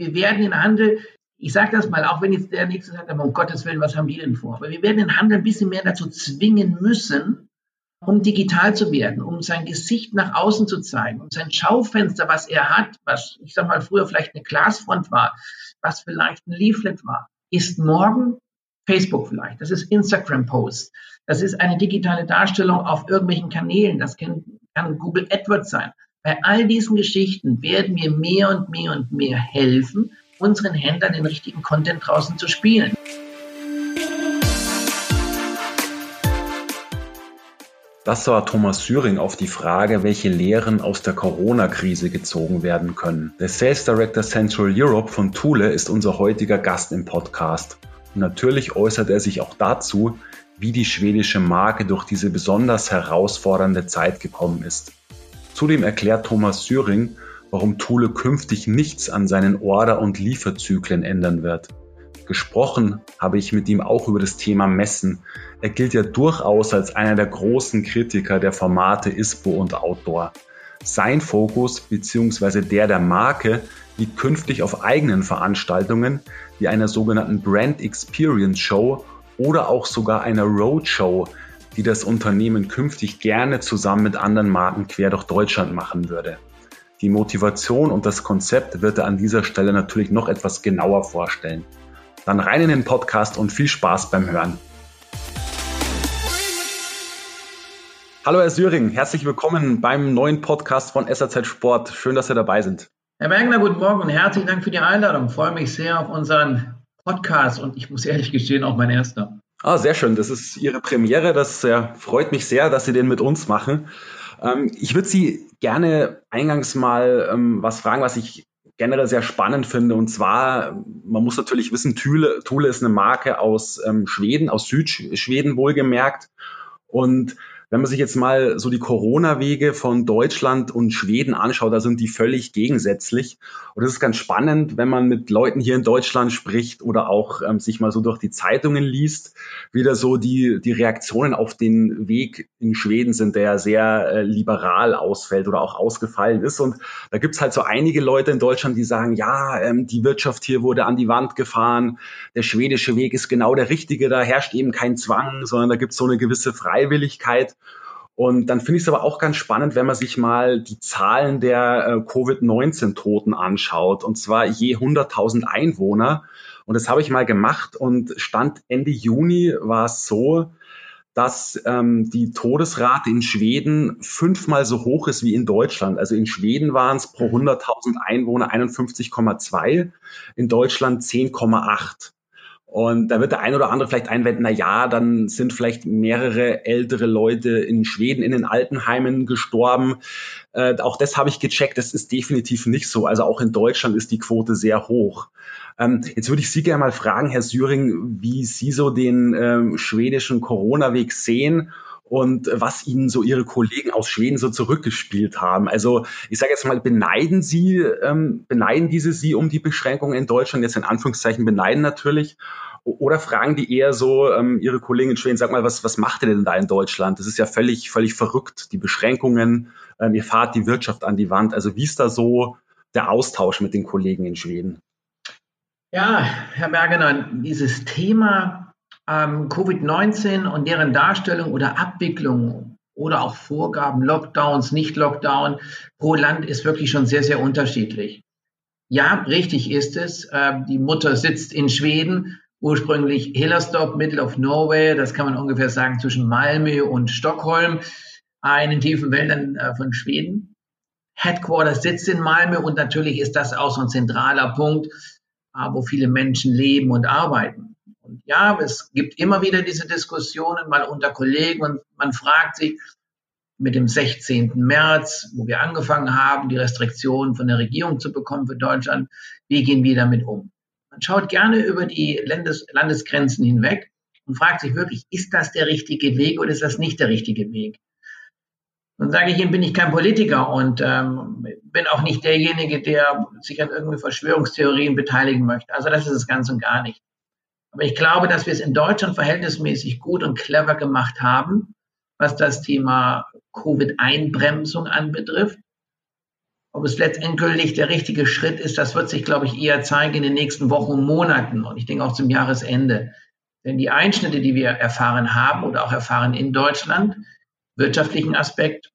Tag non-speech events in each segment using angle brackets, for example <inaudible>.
wir werden den Handel, ich sage das mal, auch wenn jetzt der Nächste sagt, aber um Gottes Willen, was haben die denn vor? Aber wir werden den Handel ein bisschen mehr dazu zwingen müssen, um digital zu werden, um sein Gesicht nach außen zu zeigen, um sein Schaufenster, was er hat, was ich sag mal früher vielleicht eine Glasfront war, was vielleicht ein Leaflet war, ist morgen Facebook vielleicht, das ist Instagram Post, das ist eine digitale Darstellung auf irgendwelchen Kanälen, das kann, kann Google AdWords sein. Bei all diesen Geschichten werden wir mehr und mehr und mehr helfen, unseren Händlern den richtigen Content draußen zu spielen. Das war Thomas Süring auf die Frage, welche Lehren aus der Corona-Krise gezogen werden können. Der Sales Director Central Europe von Thule ist unser heutiger Gast im Podcast. Und natürlich äußert er sich auch dazu, wie die schwedische Marke durch diese besonders herausfordernde Zeit gekommen ist. Zudem erklärt Thomas Süring, warum Thule künftig nichts an seinen Order- und Lieferzyklen ändern wird. Gesprochen habe ich mit ihm auch über das Thema Messen. Er gilt ja durchaus als einer der großen Kritiker der Formate ISPO und Outdoor. Sein Fokus bzw. der der Marke liegt künftig auf eigenen Veranstaltungen wie einer sogenannten Brand Experience Show oder auch sogar einer Roadshow, die das Unternehmen künftig gerne zusammen mit anderen Marken quer durch Deutschland machen würde. Die Motivation und das Konzept wird er an dieser Stelle natürlich noch etwas genauer vorstellen. Dann rein in den Podcast und viel Spaß beim Hören. Hallo Herr Süring, herzlich willkommen beim neuen Podcast von SAZ Sport. Schön, dass Sie dabei sind. Herr Bergner, guten Morgen und herzlichen Dank für die Einladung. Ich freue mich sehr auf unseren Podcast und ich muss ehrlich gestehen, auch mein erster. Ah, sehr schön. Das ist Ihre Premiere. Das äh, freut mich sehr, dass Sie den mit uns machen. Ähm, ich würde Sie gerne eingangs mal ähm, was fragen, was ich generell sehr spannend finde. Und zwar, man muss natürlich wissen, Thule, Thule ist eine Marke aus ähm, Schweden, aus Südschweden wohlgemerkt. Und wenn man sich jetzt mal so die Corona-Wege von Deutschland und Schweden anschaut, da sind die völlig gegensätzlich. Und das ist ganz spannend, wenn man mit Leuten hier in Deutschland spricht oder auch ähm, sich mal so durch die Zeitungen liest, wieder so die, die Reaktionen auf den Weg in Schweden sind, der ja sehr äh, liberal ausfällt oder auch ausgefallen ist. Und da gibt's halt so einige Leute in Deutschland, die sagen, ja, ähm, die Wirtschaft hier wurde an die Wand gefahren, der schwedische Weg ist genau der richtige, da herrscht eben kein Zwang, sondern da gibt's so eine gewisse Freiwilligkeit. Und dann finde ich es aber auch ganz spannend, wenn man sich mal die Zahlen der äh, Covid-19-Toten anschaut. Und zwar je 100.000 Einwohner. Und das habe ich mal gemacht und Stand Ende Juni war es so, dass ähm, die Todesrate in Schweden fünfmal so hoch ist wie in Deutschland. Also in Schweden waren es pro 100.000 Einwohner 51,2, in Deutschland 10,8. Und da wird der ein oder andere vielleicht einwenden, na ja, dann sind vielleicht mehrere ältere Leute in Schweden in den Altenheimen gestorben. Äh, auch das habe ich gecheckt, das ist definitiv nicht so. Also auch in Deutschland ist die Quote sehr hoch. Ähm, jetzt würde ich Sie gerne mal fragen, Herr Süring, wie Sie so den ähm, schwedischen Corona-Weg sehen und was ihnen so ihre Kollegen aus Schweden so zurückgespielt haben. Also ich sage jetzt mal, beneiden Sie, ähm, beneiden diese Sie um die Beschränkungen in Deutschland, jetzt in Anführungszeichen beneiden natürlich, oder fragen die eher so ähm, ihre Kollegen in Schweden, sag mal, was, was macht ihr denn da in Deutschland? Das ist ja völlig, völlig verrückt, die Beschränkungen, ähm, ihr fahrt die Wirtschaft an die Wand. Also wie ist da so der Austausch mit den Kollegen in Schweden? Ja, Herr Bergener, dieses Thema ähm, Covid-19 und deren Darstellung oder Abwicklung oder auch Vorgaben, Lockdowns, Nicht-Lockdown pro Land ist wirklich schon sehr, sehr unterschiedlich. Ja, richtig ist es. Äh, die Mutter sitzt in Schweden, ursprünglich Hillerstop, Middle of Norway, das kann man ungefähr sagen zwischen Malmö und Stockholm, in den tiefen Wäldern äh, von Schweden. Headquarters sitzt in Malmö und natürlich ist das auch so ein zentraler Punkt, äh, wo viele Menschen leben und arbeiten. Und ja, es gibt immer wieder diese Diskussionen mal unter Kollegen und man fragt sich mit dem 16. März, wo wir angefangen haben, die Restriktionen von der Regierung zu bekommen für Deutschland, wie gehen wir damit um? Man schaut gerne über die Landes Landesgrenzen hinweg und fragt sich wirklich, ist das der richtige Weg oder ist das nicht der richtige Weg? Dann sage ich Ihnen, bin ich kein Politiker und ähm, bin auch nicht derjenige, der sich an irgendwie Verschwörungstheorien beteiligen möchte. Also das ist es ganz und gar nicht. Aber ich glaube, dass wir es in Deutschland verhältnismäßig gut und clever gemacht haben, was das Thema Covid-Einbremsung anbetrifft. Ob es letztendlich der richtige Schritt ist, das wird sich, glaube ich, eher zeigen in den nächsten Wochen und Monaten und ich denke auch zum Jahresende. Denn die Einschnitte, die wir erfahren haben oder auch erfahren in Deutschland, wirtschaftlichen Aspekt,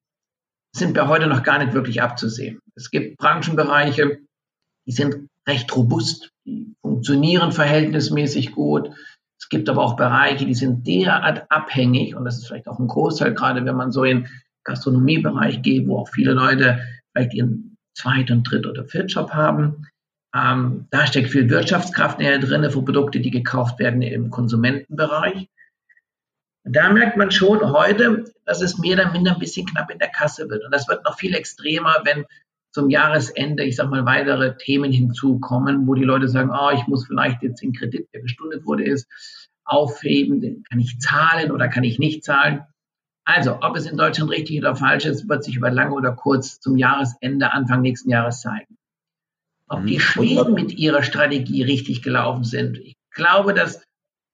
sind bei heute noch gar nicht wirklich abzusehen. Es gibt Branchenbereiche, die sind recht robust, die funktionieren verhältnismäßig gut. Es gibt aber auch Bereiche, die sind derart abhängig, und das ist vielleicht auch ein Großteil, gerade wenn man so in Gastronomiebereich geht, wo auch viele Leute vielleicht ihren Zweit- und Dritt- oder Viertjob haben. Ähm, da steckt viel Wirtschaftskraft näher drin für Produkte, die gekauft werden im Konsumentenbereich. Da merkt man schon heute, dass es mehr oder minder ein bisschen knapp in der Kasse wird. Und das wird noch viel extremer, wenn zum Jahresende, ich sag mal, weitere Themen hinzukommen, wo die Leute sagen, oh, ich muss vielleicht jetzt den Kredit, der gestundet wurde, ist, aufheben, den kann ich zahlen oder kann ich nicht zahlen. Also, ob es in Deutschland richtig oder falsch ist, wird sich über lange oder kurz zum Jahresende, Anfang nächsten Jahres zeigen. Ob die mhm. Schweden mit ihrer Strategie richtig gelaufen sind, ich glaube, das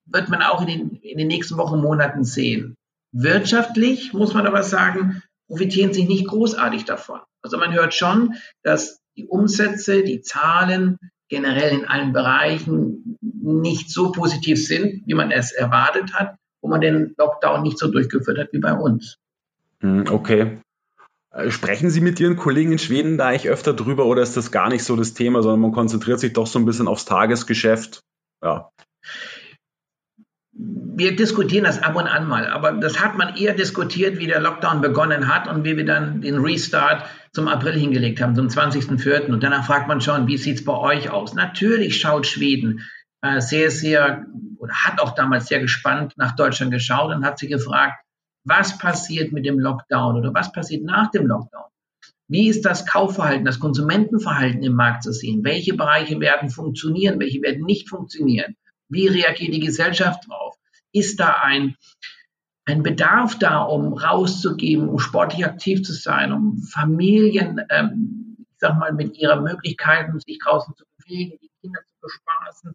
wird man auch in den, in den nächsten Wochen, Monaten sehen. Wirtschaftlich muss man aber sagen, profitieren sie nicht großartig davon. Also man hört schon, dass die Umsätze, die Zahlen generell in allen Bereichen nicht so positiv sind, wie man es erwartet hat, wo man den Lockdown nicht so durchgeführt hat wie bei uns. Hm, okay. Äh, sprechen Sie mit Ihren Kollegen in Schweden da eigentlich öfter drüber oder ist das gar nicht so das Thema, sondern man konzentriert sich doch so ein bisschen aufs Tagesgeschäft? Ja wir diskutieren das ab und an mal, aber das hat man eher diskutiert, wie der Lockdown begonnen hat und wie wir dann den Restart zum April hingelegt haben, zum 20.04. Und danach fragt man schon, wie sieht es bei euch aus? Natürlich schaut Schweden äh, sehr, sehr, oder hat auch damals sehr gespannt nach Deutschland geschaut und hat sich gefragt, was passiert mit dem Lockdown oder was passiert nach dem Lockdown? Wie ist das Kaufverhalten, das Konsumentenverhalten im Markt zu sehen? Welche Bereiche werden funktionieren, welche werden nicht funktionieren? Wie reagiert die Gesellschaft drauf? Ist da ein, ein Bedarf da, um rauszugeben, um sportlich aktiv zu sein, um Familien, ähm, ich sag mal, mit ihren Möglichkeiten, sich draußen zu bewegen, die Kinder zu bespaßen?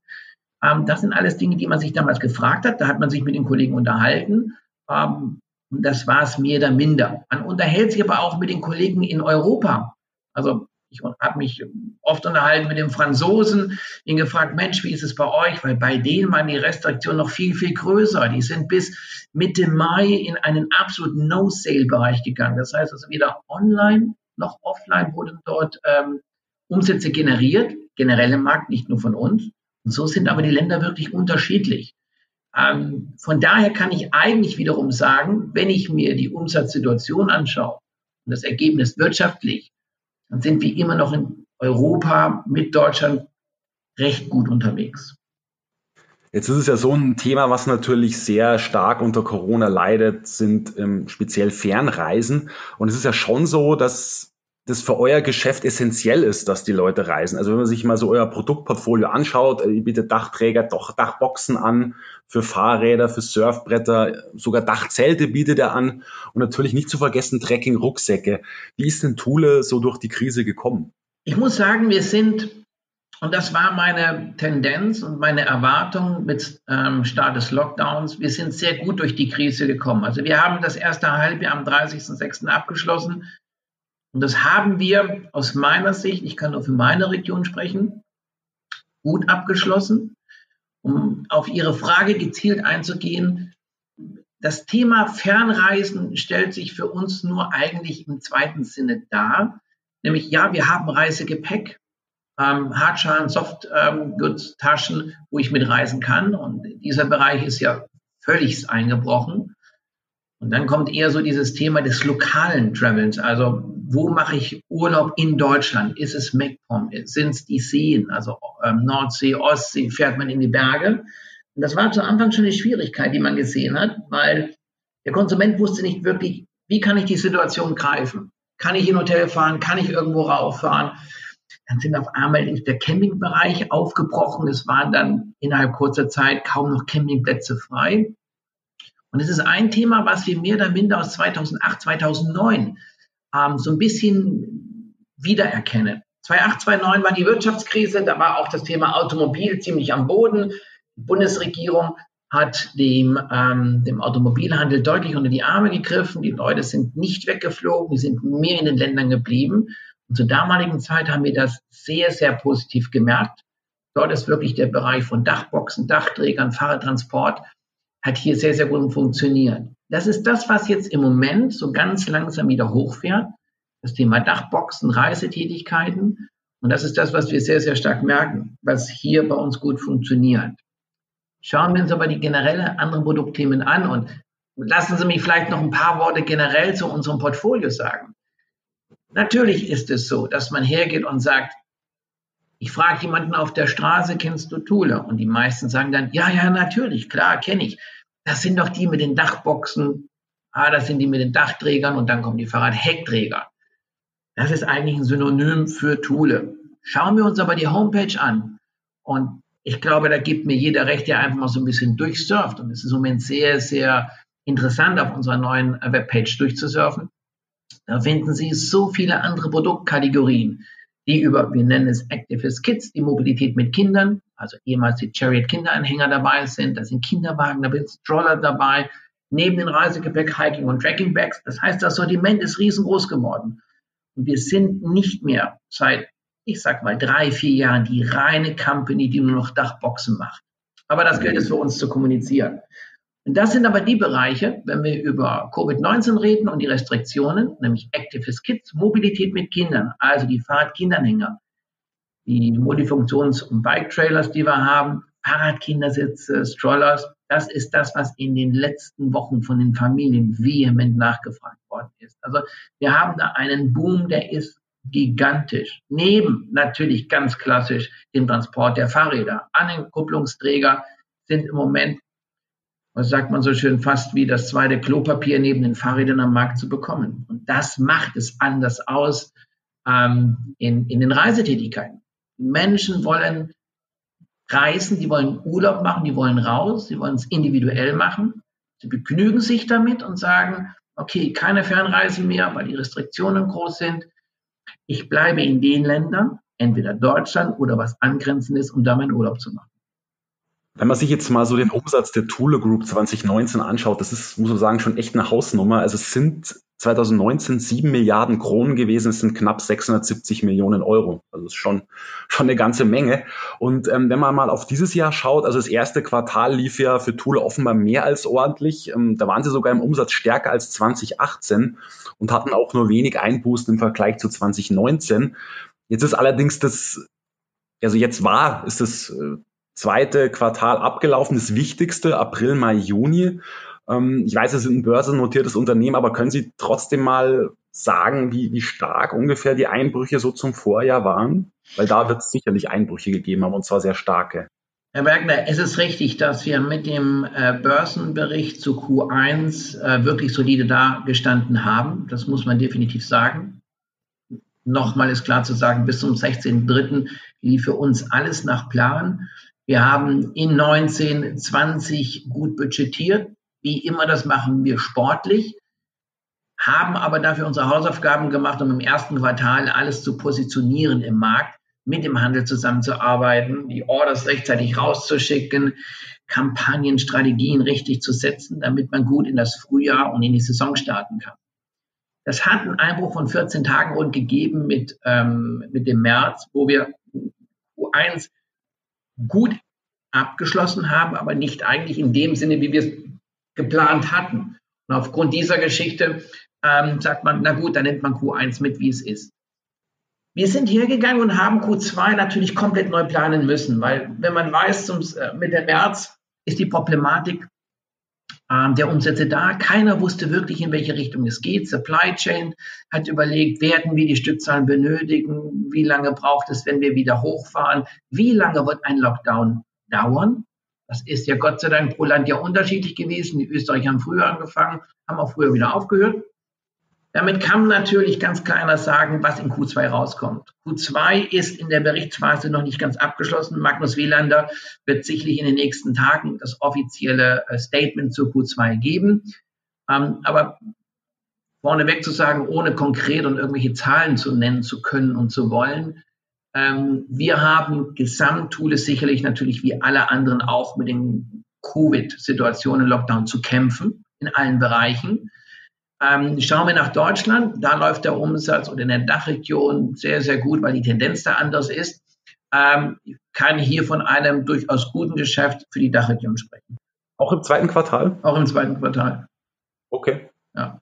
Ähm, das sind alles Dinge, die man sich damals gefragt hat. Da hat man sich mit den Kollegen unterhalten. Ähm, und das war es mehr oder minder. Man unterhält sich aber auch mit den Kollegen in Europa. Also ich habe mich oft unterhalten mit dem Franzosen, ihn gefragt, Mensch, wie ist es bei euch? Weil bei denen waren die Restriktionen noch viel, viel größer. Die sind bis Mitte Mai in einen absoluten No-Sale-Bereich gegangen. Das heißt also weder online noch offline wurden dort ähm, Umsätze generiert, generell im Markt, nicht nur von uns. Und so sind aber die Länder wirklich unterschiedlich. Ähm, von daher kann ich eigentlich wiederum sagen, wenn ich mir die Umsatzsituation anschaue und das Ergebnis wirtschaftlich, dann sind wir immer noch in Europa mit Deutschland recht gut unterwegs. Jetzt ist es ja so ein Thema, was natürlich sehr stark unter Corona leidet, sind ähm, speziell Fernreisen. Und es ist ja schon so, dass das für euer Geschäft essentiell ist, dass die Leute reisen. Also wenn man sich mal so euer Produktportfolio anschaut, ihr bietet Dachträger, doch Dachboxen an, für Fahrräder, für Surfbretter, sogar Dachzelte bietet er an und natürlich nicht zu vergessen Trekking, Rucksäcke. Wie ist denn Thule so durch die Krise gekommen? Ich muss sagen, wir sind, und das war meine Tendenz und meine Erwartung mit ähm, Start des Lockdowns, wir sind sehr gut durch die Krise gekommen. Also wir haben das erste Halbjahr am 30.06. abgeschlossen und das haben wir aus meiner Sicht, ich kann nur für meine Region sprechen, gut abgeschlossen. Um auf Ihre Frage gezielt einzugehen, das Thema Fernreisen stellt sich für uns nur eigentlich im zweiten Sinne dar. Nämlich, ja, wir haben Reisegepäck, ähm, Hardschalen, Softgoods-Taschen, ähm, wo ich mitreisen kann. Und dieser Bereich ist ja völlig eingebrochen. Und dann kommt eher so dieses Thema des lokalen Travels. Also wo mache ich Urlaub in Deutschland? Ist es MacPom? Sind es die Seen? Also ähm, Nordsee, Ostsee, fährt man in die Berge? Und das war zu Anfang schon eine Schwierigkeit, die man gesehen hat, weil der Konsument wusste nicht wirklich, wie kann ich die Situation greifen? Kann ich in ein Hotel fahren? Kann ich irgendwo rauffahren? Dann sind auf einmal der Campingbereich aufgebrochen. Es waren dann innerhalb kurzer Zeit kaum noch Campingplätze frei. Und es ist ein Thema, was wir mehr oder minder aus 2008, 2009 ähm, so ein bisschen wiedererkennen. 2008, 2009 war die Wirtschaftskrise, da war auch das Thema Automobil ziemlich am Boden. Die Bundesregierung hat dem, ähm, dem Automobilhandel deutlich unter die Arme gegriffen. Die Leute sind nicht weggeflogen, die sind mehr in den Ländern geblieben. Und zur damaligen Zeit haben wir das sehr, sehr positiv gemerkt. Dort ist wirklich der Bereich von Dachboxen, Dachträgern, Fahrradtransport hat hier sehr, sehr gut funktioniert. Das ist das, was jetzt im Moment so ganz langsam wieder hochfährt. Das Thema Dachboxen, Reisetätigkeiten. Und das ist das, was wir sehr, sehr stark merken, was hier bei uns gut funktioniert. Schauen wir uns aber die generelle anderen Produktthemen an und lassen Sie mich vielleicht noch ein paar Worte generell zu unserem Portfolio sagen. Natürlich ist es so, dass man hergeht und sagt, ich frage jemanden auf der Straße, kennst du Thule? Und die meisten sagen dann, ja, ja, natürlich, klar, kenne ich. Das sind doch die mit den Dachboxen. Ah, das sind die mit den Dachträgern und dann kommen die Fahrradheckträger. Das ist eigentlich ein Synonym für Thule. Schauen wir uns aber die Homepage an. Und ich glaube, da gibt mir jeder recht, der einfach mal so ein bisschen durchsurft. Und es ist im Moment sehr, sehr interessant, auf unserer neuen Webpage durchzusurfen. Da finden Sie so viele andere Produktkategorien, die über, wir nennen es Activist Kids, die Mobilität mit Kindern, also ehemals die Chariot Kinderanhänger dabei sind, da sind Kinderwagen, da sind Stroller dabei, neben den Reisegepäck, Hiking und Tracking Bags. Das heißt, das Sortiment ist riesengroß geworden. Und wir sind nicht mehr seit, ich sag mal, drei, vier Jahren die reine Company, die nur noch Dachboxen macht. Aber das gilt es für uns zu kommunizieren. Und das sind aber die Bereiche, wenn wir über Covid-19 reden und die Restriktionen, nämlich Activist Kids, Mobilität mit Kindern, also die Fahrradkinderanhänger, die Multifunktions- und Bike-Trailers, die wir haben, Fahrradkindersitze, Strollers, das ist das, was in den letzten Wochen von den Familien vehement nachgefragt worden ist. Also wir haben da einen Boom, der ist gigantisch. Neben natürlich ganz klassisch dem Transport der Fahrräder. Ankupplungsträger sind im Moment was sagt man so schön, fast wie das zweite Klopapier neben den Fahrrädern am Markt zu bekommen. Und das macht es anders aus ähm, in, in den Reisetätigkeiten. Menschen wollen reisen, die wollen Urlaub machen, die wollen raus, sie wollen es individuell machen. Sie begnügen sich damit und sagen, okay, keine Fernreisen mehr, weil die Restriktionen groß sind. Ich bleibe in den Ländern, entweder Deutschland oder was angrenzendes, um da meinen Urlaub zu machen. Wenn man sich jetzt mal so den Umsatz der Thule Group 2019 anschaut, das ist, muss man sagen, schon echt eine Hausnummer. Also es sind 2019 sieben Milliarden Kronen gewesen, es sind knapp 670 Millionen Euro. Also das ist schon, schon eine ganze Menge. Und ähm, wenn man mal auf dieses Jahr schaut, also das erste Quartal lief ja für Thule offenbar mehr als ordentlich. Ähm, da waren sie sogar im Umsatz stärker als 2018 und hatten auch nur wenig Einbußen im Vergleich zu 2019. Jetzt ist allerdings das also jetzt war, ist das äh, zweite Quartal abgelaufen, das wichtigste, April, Mai, Juni. Ähm, ich weiß, es ist ein börsennotiertes Unternehmen, aber können Sie trotzdem mal sagen, wie, wie stark ungefähr die Einbrüche so zum Vorjahr waren? Weil da wird es sicherlich Einbrüche gegeben haben, und zwar sehr starke. Herr Bergner, es ist richtig, dass wir mit dem äh, Börsenbericht zu Q1 äh, wirklich solide dagestanden haben. Das muss man definitiv sagen. Nochmal ist klar zu sagen, bis zum 16.03. lief für uns alles nach Plan. Wir haben in 19, 20 gut budgetiert. Wie immer, das machen wir sportlich, haben aber dafür unsere Hausaufgaben gemacht, um im ersten Quartal alles zu positionieren im Markt, mit dem Handel zusammenzuarbeiten, die Orders rechtzeitig rauszuschicken, Kampagnenstrategien richtig zu setzen, damit man gut in das Frühjahr und in die Saison starten kann. Das hat einen Einbruch von 14 Tagen rund gegeben mit, ähm, mit dem März, wo wir Q1 gut abgeschlossen haben, aber nicht eigentlich in dem Sinne, wie wir es geplant hatten. Und aufgrund dieser Geschichte ähm, sagt man, na gut, dann nimmt man Q1 mit, wie es ist. Wir sind hergegangen und haben Q2 natürlich komplett neu planen müssen, weil wenn man weiß, zum, äh, mit dem März ist die Problematik ähm, der Umsätze da. Keiner wusste wirklich, in welche Richtung es geht. Supply Chain hat überlegt, werden wir die Stückzahlen benötigen? Wie lange braucht es, wenn wir wieder hochfahren? Wie lange wird ein Lockdown dauern? Das ist ja Gott sei Dank pro Land ja unterschiedlich gewesen. Die Österreicher haben früher angefangen, haben auch früher wieder aufgehört. Damit kann natürlich ganz kleiner sagen, was in Q2 rauskommt. Q2 ist in der Berichtsphase noch nicht ganz abgeschlossen. Magnus Wielander wird sicherlich in den nächsten Tagen das offizielle äh, Statement zu Q2 geben. Ähm, aber vorneweg zu sagen, ohne konkret und irgendwelche Zahlen zu nennen zu können und zu wollen, ähm, wir haben Gesamttools sicherlich natürlich wie alle anderen auch mit den Covid-Situationen, Lockdown zu kämpfen in allen Bereichen. Ähm, schauen wir nach Deutschland, da läuft der Umsatz oder in der Dachregion sehr, sehr gut, weil die Tendenz da anders ist. Ähm, kann hier von einem durchaus guten Geschäft für die Dachregion sprechen. Auch im zweiten Quartal? Auch im zweiten Quartal. Okay. Ja.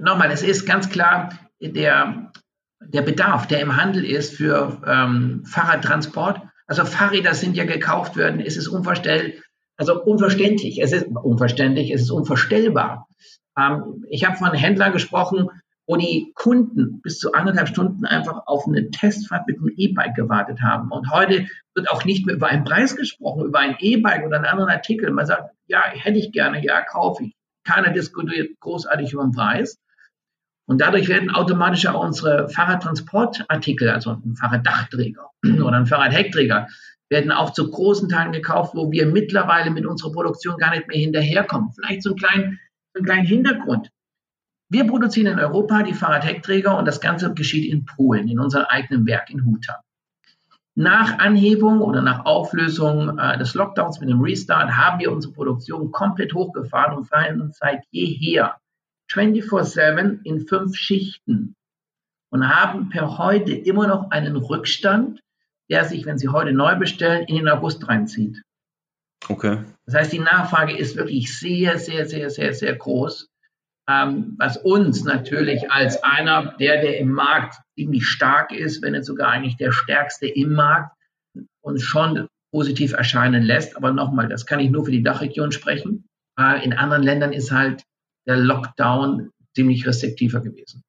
Nochmal, es ist ganz klar, der, der Bedarf, der im Handel ist für ähm, Fahrradtransport, also Fahrräder sind ja gekauft worden, es ist unverstellt, also unverständlich, es ist unverständlich, es ist unvorstellbar. Ähm, ich habe von Händlern gesprochen, wo die Kunden bis zu anderthalb Stunden einfach auf eine Testfahrt mit einem E-Bike gewartet haben. Und heute wird auch nicht mehr über einen Preis gesprochen, über ein E-Bike oder einen anderen Artikel. Man sagt, ja, hätte ich gerne, ja, kaufe ich. Keiner diskutiert großartig über den Preis. Und dadurch werden automatisch auch unsere Fahrradtransportartikel, also ein Fahrraddachtträger <clears throat> oder ein Fahrradheckträger, werden auch zu großen Teilen gekauft, wo wir mittlerweile mit unserer Produktion gar nicht mehr hinterherkommen. Vielleicht so einen kleinen, einen kleinen Hintergrund. Wir produzieren in Europa die Fahrradheckträger und das Ganze geschieht in Polen, in unserem eigenen Werk in Huta. Nach Anhebung oder nach Auflösung äh, des Lockdowns mit dem Restart haben wir unsere Produktion komplett hochgefahren und fahren uns seit jeher 24-7 in fünf Schichten und haben per heute immer noch einen Rückstand, der sich, wenn Sie heute neu bestellen, in den August reinzieht. Okay. Das heißt, die Nachfrage ist wirklich sehr, sehr, sehr, sehr, sehr groß ähm, was uns natürlich als einer, der, der im Markt ziemlich stark ist, wenn nicht sogar eigentlich der stärkste im Markt, uns schon positiv erscheinen lässt. Aber nochmal, das kann ich nur für die Dachregion sprechen. Äh, in anderen Ländern ist halt der Lockdown ziemlich restriktiver gewesen.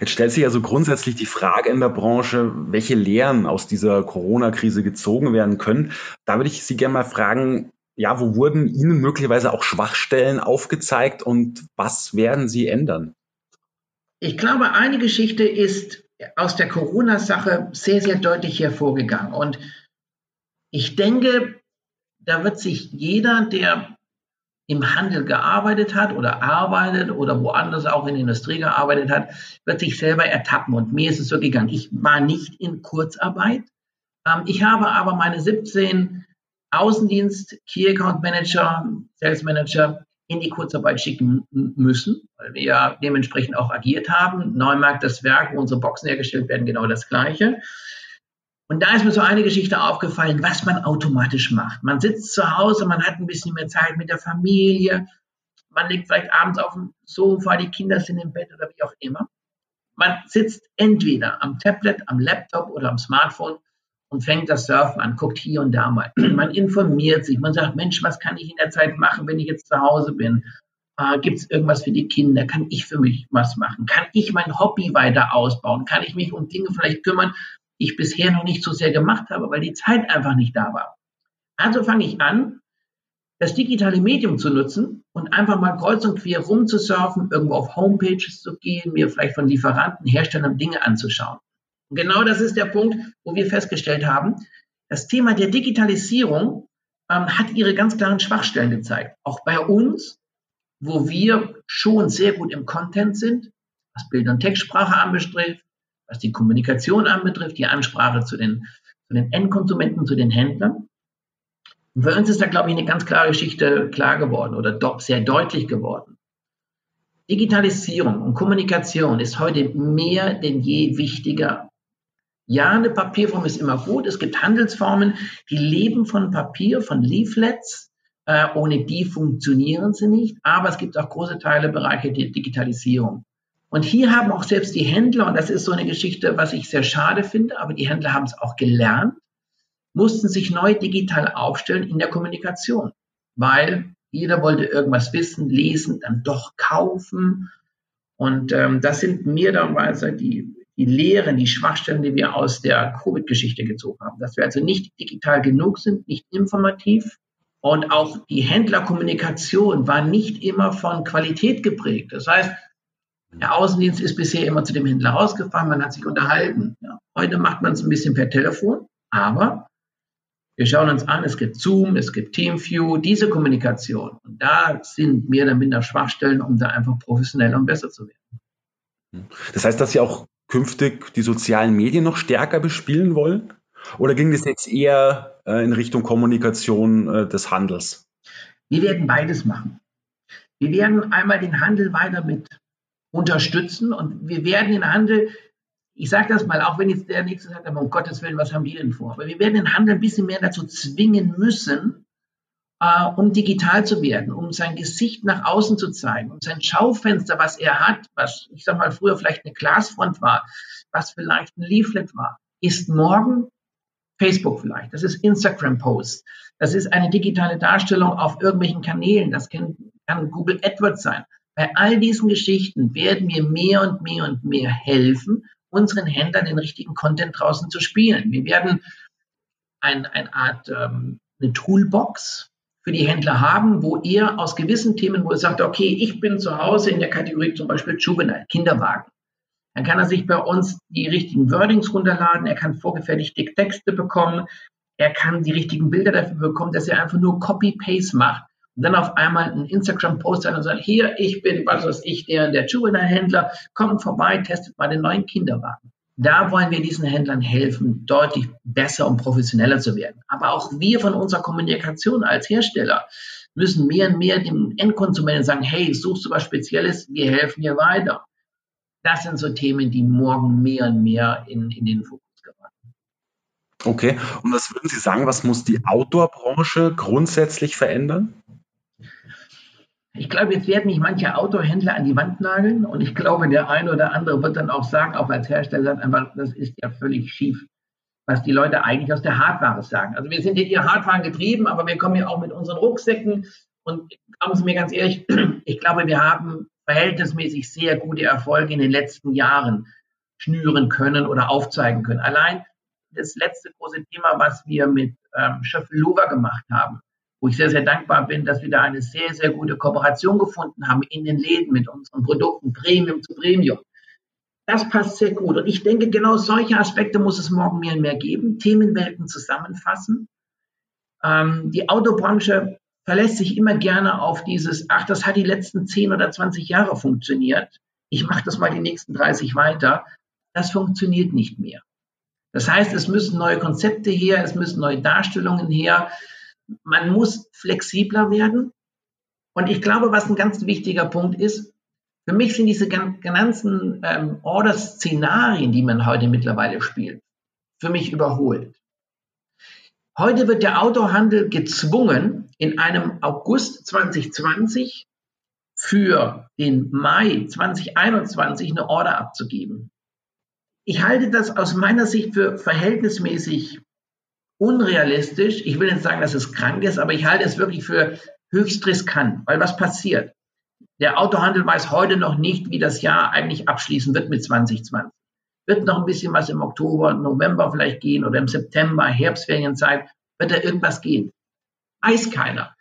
Jetzt stellt sich also grundsätzlich die Frage in der Branche, welche Lehren aus dieser Corona-Krise gezogen werden können. Da würde ich Sie gerne mal fragen, ja, wo wurden Ihnen möglicherweise auch Schwachstellen aufgezeigt und was werden Sie ändern? Ich glaube, eine Geschichte ist aus der Corona-Sache sehr, sehr deutlich hervorgegangen. Und ich denke, da wird sich jeder, der im Handel gearbeitet hat oder arbeitet oder woanders auch in der Industrie gearbeitet hat, wird sich selber ertappen. Und mir ist es so gegangen. Ich war nicht in Kurzarbeit. Ähm, ich habe aber meine 17 Außendienst, Key Account Manager, Sales Manager in die Kurzarbeit schicken müssen, weil wir ja dementsprechend auch agiert haben. Neumarkt, das Werk, wo unsere Boxen hergestellt werden, genau das Gleiche. Und da ist mir so eine Geschichte aufgefallen, was man automatisch macht. Man sitzt zu Hause, man hat ein bisschen mehr Zeit mit der Familie, man liegt vielleicht abends auf dem Sofa, die Kinder sind im Bett oder wie auch immer. Man sitzt entweder am Tablet, am Laptop oder am Smartphone und fängt das Surfen an, guckt hier und da mal. <clears throat> Man informiert sich, man sagt, Mensch, was kann ich in der Zeit machen, wenn ich jetzt zu Hause bin? Äh, Gibt es irgendwas für die Kinder? Kann ich für mich was machen? Kann ich mein Hobby weiter ausbauen? Kann ich mich um Dinge vielleicht kümmern, ich bisher noch nicht so sehr gemacht habe, weil die Zeit einfach nicht da war? Also fange ich an, das digitale Medium zu nutzen und einfach mal kreuz und quer rumzusurfen, irgendwo auf Homepages zu gehen, mir vielleicht von Lieferanten, Herstellern Dinge anzuschauen. Und genau das ist der Punkt, wo wir festgestellt haben, das Thema der Digitalisierung ähm, hat ihre ganz klaren Schwachstellen gezeigt. Auch bei uns, wo wir schon sehr gut im Content sind, was Bild- und Textsprache anbetrifft, was die Kommunikation anbetrifft, die Ansprache zu den, zu den Endkonsumenten, zu den Händlern. Und für uns ist da, glaube ich, eine ganz klare Geschichte klar geworden oder doch sehr deutlich geworden. Digitalisierung und Kommunikation ist heute mehr denn je wichtiger ja, eine Papierform ist immer gut. Es gibt Handelsformen, die leben von Papier, von Leaflets. Äh, ohne die funktionieren sie nicht. Aber es gibt auch große Teile, Bereiche der Digitalisierung. Und hier haben auch selbst die Händler, und das ist so eine Geschichte, was ich sehr schade finde, aber die Händler haben es auch gelernt, mussten sich neu digital aufstellen in der Kommunikation, weil jeder wollte irgendwas wissen, lesen, dann doch kaufen. Und ähm, das sind mir damals die die Lehren, die Schwachstellen, die wir aus der Covid-Geschichte gezogen haben. Dass wir also nicht digital genug sind, nicht informativ. Und auch die Händlerkommunikation war nicht immer von Qualität geprägt. Das heißt, der Außendienst ist bisher immer zu dem Händler rausgefahren, man hat sich unterhalten. Ja. Heute macht man es ein bisschen per Telefon, aber wir schauen uns an, es gibt Zoom, es gibt Teamview, diese Kommunikation. Und da sind mehr oder minder Schwachstellen, um da einfach professioneller und besser zu werden. Das heißt, dass Sie auch künftig die sozialen Medien noch stärker bespielen wollen? Oder ging das jetzt eher äh, in Richtung Kommunikation äh, des Handels? Wir werden beides machen. Wir werden einmal den Handel weiter mit unterstützen und wir werden den Handel, ich sage das mal, auch wenn jetzt der Nächste sagt, aber um Gottes Willen, was haben die denn vor? Aber wir werden den Handel ein bisschen mehr dazu zwingen müssen, äh, um digital zu werden, um sein Gesicht nach außen zu zeigen, um sein Schaufenster, was er hat, was ich sag mal früher vielleicht eine Glasfront war, was vielleicht ein Leaflet war, ist morgen Facebook vielleicht, das ist Instagram-Post, das ist eine digitale Darstellung auf irgendwelchen Kanälen, das kann, kann Google AdWords sein. Bei all diesen Geschichten werden wir mehr und mehr und mehr helfen, unseren Händlern den richtigen Content draußen zu spielen. Wir werden ein, eine Art ähm, eine Toolbox für die Händler haben, wo er aus gewissen Themen, wo er sagt, okay, ich bin zu Hause in der Kategorie zum Beispiel Juvenile, Kinderwagen. Dann kann er sich bei uns die richtigen Wordings runterladen, er kann vorgefertigte Texte bekommen, er kann die richtigen Bilder dafür bekommen, dass er einfach nur Copy-Paste macht dann auf einmal einen Instagram-Post hat und sagt, hier, ich bin, was weiß ich, der, der Juvenile-Händler, kommt vorbei, testet mal den neuen Kinderwagen. Da wollen wir diesen Händlern helfen, deutlich besser und professioneller zu werden. Aber auch wir von unserer Kommunikation als Hersteller müssen mehr und mehr dem Endkonsumenten sagen, hey, suchst du was Spezielles, wir helfen dir weiter. Das sind so Themen, die morgen mehr und mehr in, in den Fokus geraten. Okay, und was würden Sie sagen, was muss die Outdoor-Branche grundsätzlich verändern? Ich glaube, jetzt werden mich manche Autohändler an die Wand nageln und ich glaube, der eine oder andere wird dann auch sagen, auch als Hersteller, einfach, das ist ja völlig schief, was die Leute eigentlich aus der Hardware sagen. Also wir sind ja hier Hardware getrieben, aber wir kommen ja auch mit unseren Rucksäcken und glauben Sie mir ganz ehrlich, <clears throat> ich glaube, wir haben verhältnismäßig sehr gute Erfolge in den letzten Jahren schnüren können oder aufzeigen können. Allein das letzte große Thema, was wir mit ähm, Schöffel-Lover gemacht haben, wo ich sehr, sehr dankbar bin, dass wir da eine sehr, sehr gute Kooperation gefunden haben in den Läden mit unseren Produkten, Premium zu Premium. Das passt sehr gut. Und ich denke, genau solche Aspekte muss es morgen mehr und mehr geben. Themenwelten zusammenfassen. Ähm, die Autobranche verlässt sich immer gerne auf dieses, ach, das hat die letzten 10 oder 20 Jahre funktioniert. Ich mache das mal die nächsten 30 weiter. Das funktioniert nicht mehr. Das heißt, es müssen neue Konzepte her, es müssen neue Darstellungen her man muss flexibler werden. Und ich glaube, was ein ganz wichtiger Punkt ist, für mich sind diese ganzen ähm, Order-Szenarien, die man heute mittlerweile spielt, für mich überholt. Heute wird der Autohandel gezwungen, in einem August 2020 für den Mai 2021 eine Order abzugeben. Ich halte das aus meiner Sicht für verhältnismäßig unrealistisch. Ich will nicht sagen, dass es krank ist, aber ich halte es wirklich für höchst riskant, weil was passiert? Der Autohandel weiß heute noch nicht, wie das Jahr eigentlich abschließen wird mit 2020. Wird noch ein bisschen was im Oktober, November vielleicht gehen oder im September, Herbstferienzeit, wird da irgendwas gehen? Weiß keiner.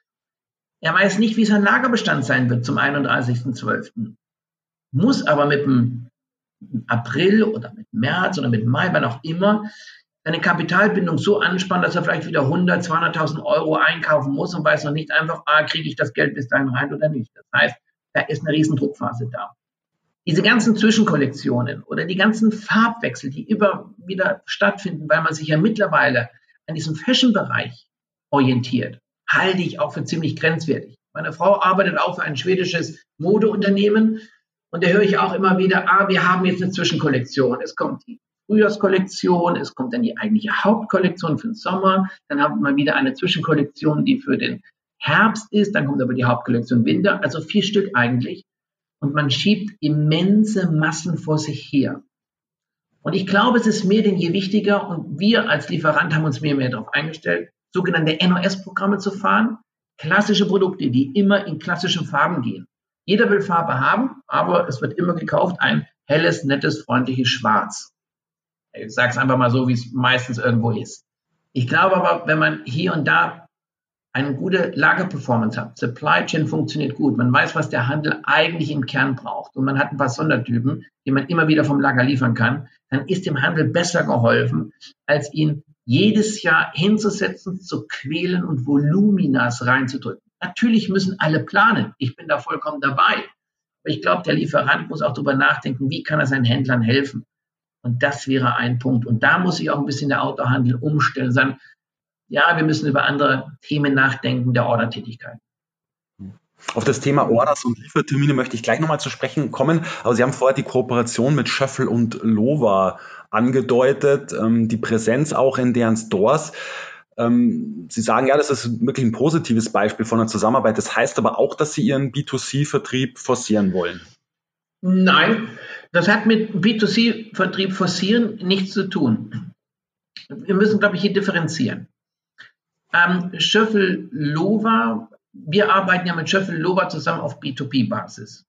Er weiß nicht, wie sein Lagerbestand sein wird zum 31.12. Muss aber mit dem April oder mit März oder mit Mai, wann auch immer, seine Kapitalbindung so anspannt, dass er vielleicht wieder 100, 200.000 Euro einkaufen muss und weiß noch nicht einfach, ah, kriege ich das Geld bis dahin rein oder nicht. Das heißt, da ist eine Riesendruckphase da. Diese ganzen Zwischenkollektionen oder die ganzen Farbwechsel, die immer wieder stattfinden, weil man sich ja mittlerweile an diesem Fashion-Bereich orientiert, halte ich auch für ziemlich grenzwertig. Meine Frau arbeitet auch für ein schwedisches Modeunternehmen und da höre ich auch immer wieder, ah, wir haben jetzt eine Zwischenkollektion. Es kommt die Frühjahrskollektion, es kommt dann die eigentliche Hauptkollektion für den Sommer, dann haben wir wieder eine Zwischenkollektion, die für den Herbst ist, dann kommt aber die Hauptkollektion Winter, also vier Stück eigentlich. Und man schiebt immense Massen vor sich her. Und ich glaube, es ist mehr denn je wichtiger und wir als Lieferant haben uns mehr und mehr darauf eingestellt, sogenannte NOS-Programme zu fahren. Klassische Produkte, die immer in klassischen Farben gehen. Jeder will Farbe haben, aber es wird immer gekauft ein helles, nettes, freundliches Schwarz. Ich sage es einfach mal so, wie es meistens irgendwo ist. Ich glaube aber, wenn man hier und da eine gute Lagerperformance hat, Supply Chain funktioniert gut, man weiß, was der Handel eigentlich im Kern braucht und man hat ein paar Sondertypen, die man immer wieder vom Lager liefern kann, dann ist dem Handel besser geholfen, als ihn jedes Jahr hinzusetzen, zu quälen und Voluminas reinzudrücken. Natürlich müssen alle planen. Ich bin da vollkommen dabei. Aber ich glaube, der Lieferant muss auch darüber nachdenken, wie kann er seinen Händlern helfen. Und das wäre ein Punkt. Und da muss sich auch ein bisschen der Autohandel umstellen, sagen, ja, wir müssen über andere Themen nachdenken der Ordertätigkeit. Auf das Thema Orders und Liefertermine möchte ich gleich nochmal zu sprechen kommen. Aber Sie haben vorher die Kooperation mit Schöffel und Lova angedeutet, ähm, die Präsenz auch in deren Stores. Ähm, Sie sagen ja, das ist wirklich ein positives Beispiel von der Zusammenarbeit. Das heißt aber auch, dass Sie Ihren B2C-Vertrieb forcieren wollen. Nein, das hat mit B2C-Vertrieb forcieren nichts zu tun. Wir müssen, glaube ich, hier differenzieren. Ähm, Schöffel Lova, wir arbeiten ja mit Schöffel Lova zusammen auf B2B-Basis.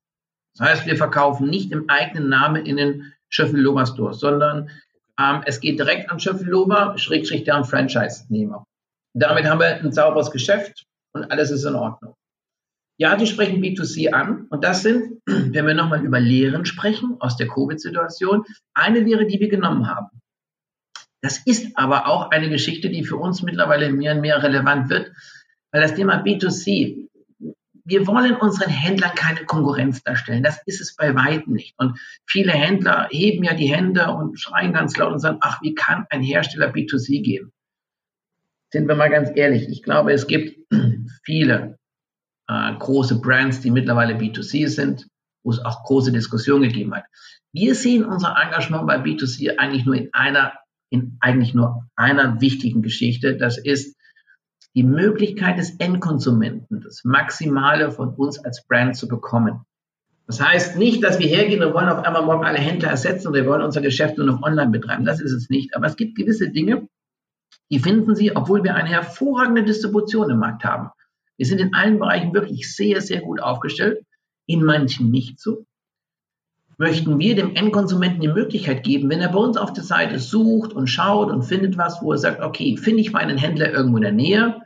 Das heißt, wir verkaufen nicht im eigenen Namen in den Schöffel Lova Stores, sondern ähm, es geht direkt an Schöffel Lova, Schrägstrich deren Franchise-Nehmer. Damit haben wir ein sauberes Geschäft und alles ist in Ordnung. Ja, die sprechen B2C an und das sind, <clears throat> wenn wir nochmal über Lehren sprechen aus der Covid-Situation, eine Lehre, die wir genommen haben. Das ist aber auch eine Geschichte, die für uns mittlerweile mehr und mehr relevant wird, weil das Thema B2C, wir wollen unseren Händlern keine Konkurrenz darstellen. Das ist es bei weitem nicht. Und viele Händler heben ja die Hände und schreien ganz laut und sagen, ach, wie kann ein Hersteller B2C geben? Sind wir mal ganz ehrlich, ich glaube, es gibt <clears throat> viele äh, große Brands, die mittlerweile B2C sind, wo es auch große Diskussionen gegeben hat. Wir sehen unser Engagement bei B2C eigentlich nur in einer in eigentlich nur einer wichtigen Geschichte. Das ist die Möglichkeit des Endkonsumenten, das Maximale von uns als Brand zu bekommen. Das heißt nicht, dass wir hergehen und wollen auf einmal morgen alle Händler ersetzen und wir wollen unser Geschäft nur noch online betreiben. Das ist es nicht. Aber es gibt gewisse Dinge, die finden Sie, obwohl wir eine hervorragende Distribution im Markt haben. Wir sind in allen Bereichen wirklich sehr, sehr gut aufgestellt, in manchen nicht so möchten wir dem Endkonsumenten die Möglichkeit geben, wenn er bei uns auf der Seite sucht und schaut und findet was, wo er sagt, okay, finde ich meinen Händler irgendwo in der Nähe?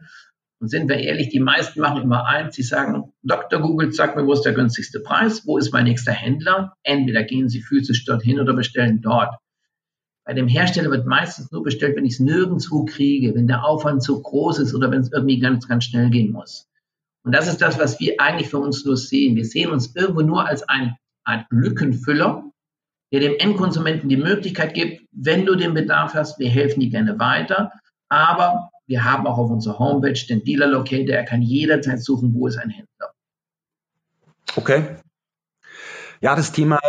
Und sind wir ehrlich, die meisten machen immer eins, sie sagen, Dr. Google, sag mir, wo ist der günstigste Preis? Wo ist mein nächster Händler? Entweder gehen sie physisch dorthin oder bestellen dort. Bei dem Hersteller wird meistens nur bestellt, wenn ich es nirgendwo kriege, wenn der Aufwand zu groß ist oder wenn es irgendwie ganz, ganz schnell gehen muss. Und das ist das, was wir eigentlich für uns nur sehen. Wir sehen uns irgendwo nur als ein Art Lückenfüller, der dem Endkonsumenten die Möglichkeit gibt, wenn du den Bedarf hast, wir helfen dir gerne weiter. Aber wir haben auch auf unserer Homepage den Dealer Locator. Er kann jederzeit suchen, wo ist ein Händler. Okay. Ja, das Thema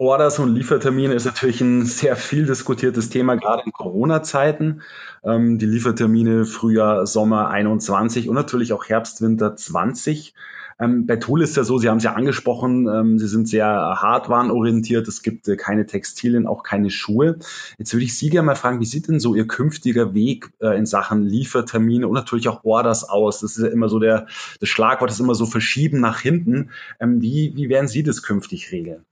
Orders und Liefertermine ist natürlich ein sehr viel diskutiertes Thema, gerade in Corona-Zeiten. Ähm, die Liefertermine Frühjahr, Sommer 21 und natürlich auch Herbst, Winter 20. Ähm, bei Tool ist ja so, Sie haben es ja angesprochen, ähm, Sie sind sehr hardwarenorientiert, es gibt äh, keine Textilien, auch keine Schuhe. Jetzt würde ich Sie gerne mal fragen, wie sieht denn so Ihr künftiger Weg äh, in Sachen Liefertermine und natürlich auch Orders aus? Das ist ja immer so der, das Schlagwort ist immer so verschieben nach hinten. Ähm, wie, wie werden Sie das künftig regeln?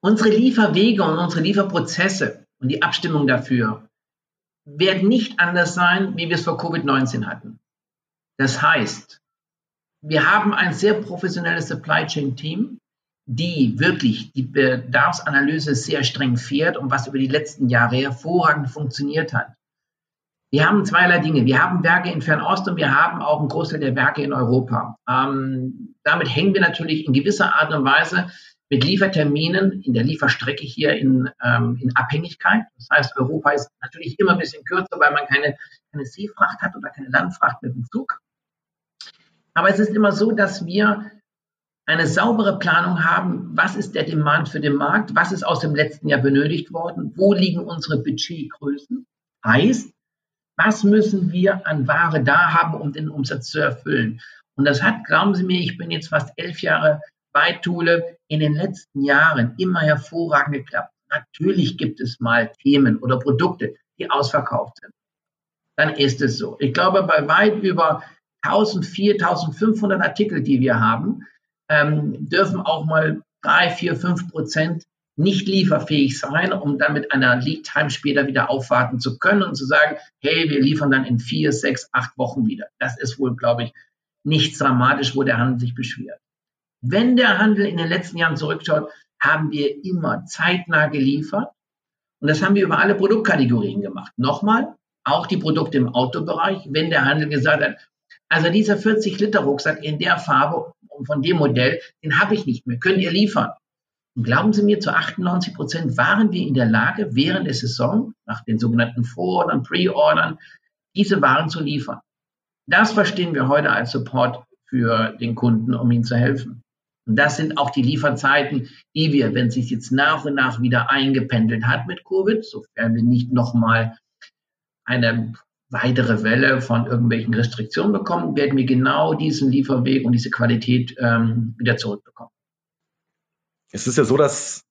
Unsere Lieferwege und unsere Lieferprozesse und die Abstimmung dafür werden nicht anders sein, wie wir es vor Covid-19 hatten. Das heißt, wir haben ein sehr professionelles Supply Chain Team, die wirklich die Bedarfsanalyse sehr streng fährt und was über die letzten Jahre hervorragend funktioniert hat. Wir haben zweierlei Dinge. Wir haben Werke in Fernost und wir haben auch einen Großteil der Werke in Europa. Ähm, damit hängen wir natürlich in gewisser Art und Weise mit Lieferterminen in der Lieferstrecke hier in, ähm, in Abhängigkeit. Das heißt, Europa ist natürlich immer ein bisschen kürzer, weil man keine, keine Seefracht hat oder keine Landfracht mit dem Zug. Aber es ist immer so, dass wir eine saubere Planung haben, was ist der Demand für den Markt, was ist aus dem letzten Jahr benötigt worden, wo liegen unsere Budgetgrößen. Heißt, was müssen wir an Ware da haben, um den Umsatz zu erfüllen. Und das hat, glauben Sie mir, ich bin jetzt fast elf Jahre bei Thule, in den letzten Jahren immer hervorragend geklappt. Natürlich gibt es mal Themen oder Produkte, die ausverkauft sind. Dann ist es so. Ich glaube, bei weit über 1000, 4500 Artikel, die wir haben, ähm, dürfen auch mal drei, vier, fünf Prozent nicht lieferfähig sein, um dann mit einer Lead Time später wieder aufwarten zu können und zu sagen, hey, wir liefern dann in vier, sechs, acht Wochen wieder. Das ist wohl, glaube ich, nichts dramatisch, wo der Handel sich beschwert. Wenn der Handel in den letzten Jahren zurückschaut, haben wir immer zeitnah geliefert. Und das haben wir über alle Produktkategorien gemacht. Nochmal, auch die Produkte im Autobereich, wenn der Handel gesagt hat, also dieser 40-Liter-Rucksack in der Farbe von dem Modell, den habe ich nicht mehr. Könnt ihr liefern? Und glauben Sie mir, zu 98 Prozent waren wir in der Lage, während der Saison, nach den sogenannten Vorordern, Pre-Ordern, diese Waren zu liefern. Das verstehen wir heute als Support für den Kunden, um ihm zu helfen. Und das sind auch die Lieferzeiten, die wir, wenn es sich jetzt nach und nach wieder eingependelt hat mit Covid, sofern wir nicht nochmal eine weitere Welle von irgendwelchen Restriktionen bekommen, werden wir genau diesen Lieferweg und diese Qualität ähm, wieder zurückbekommen. Es ist ja so, dass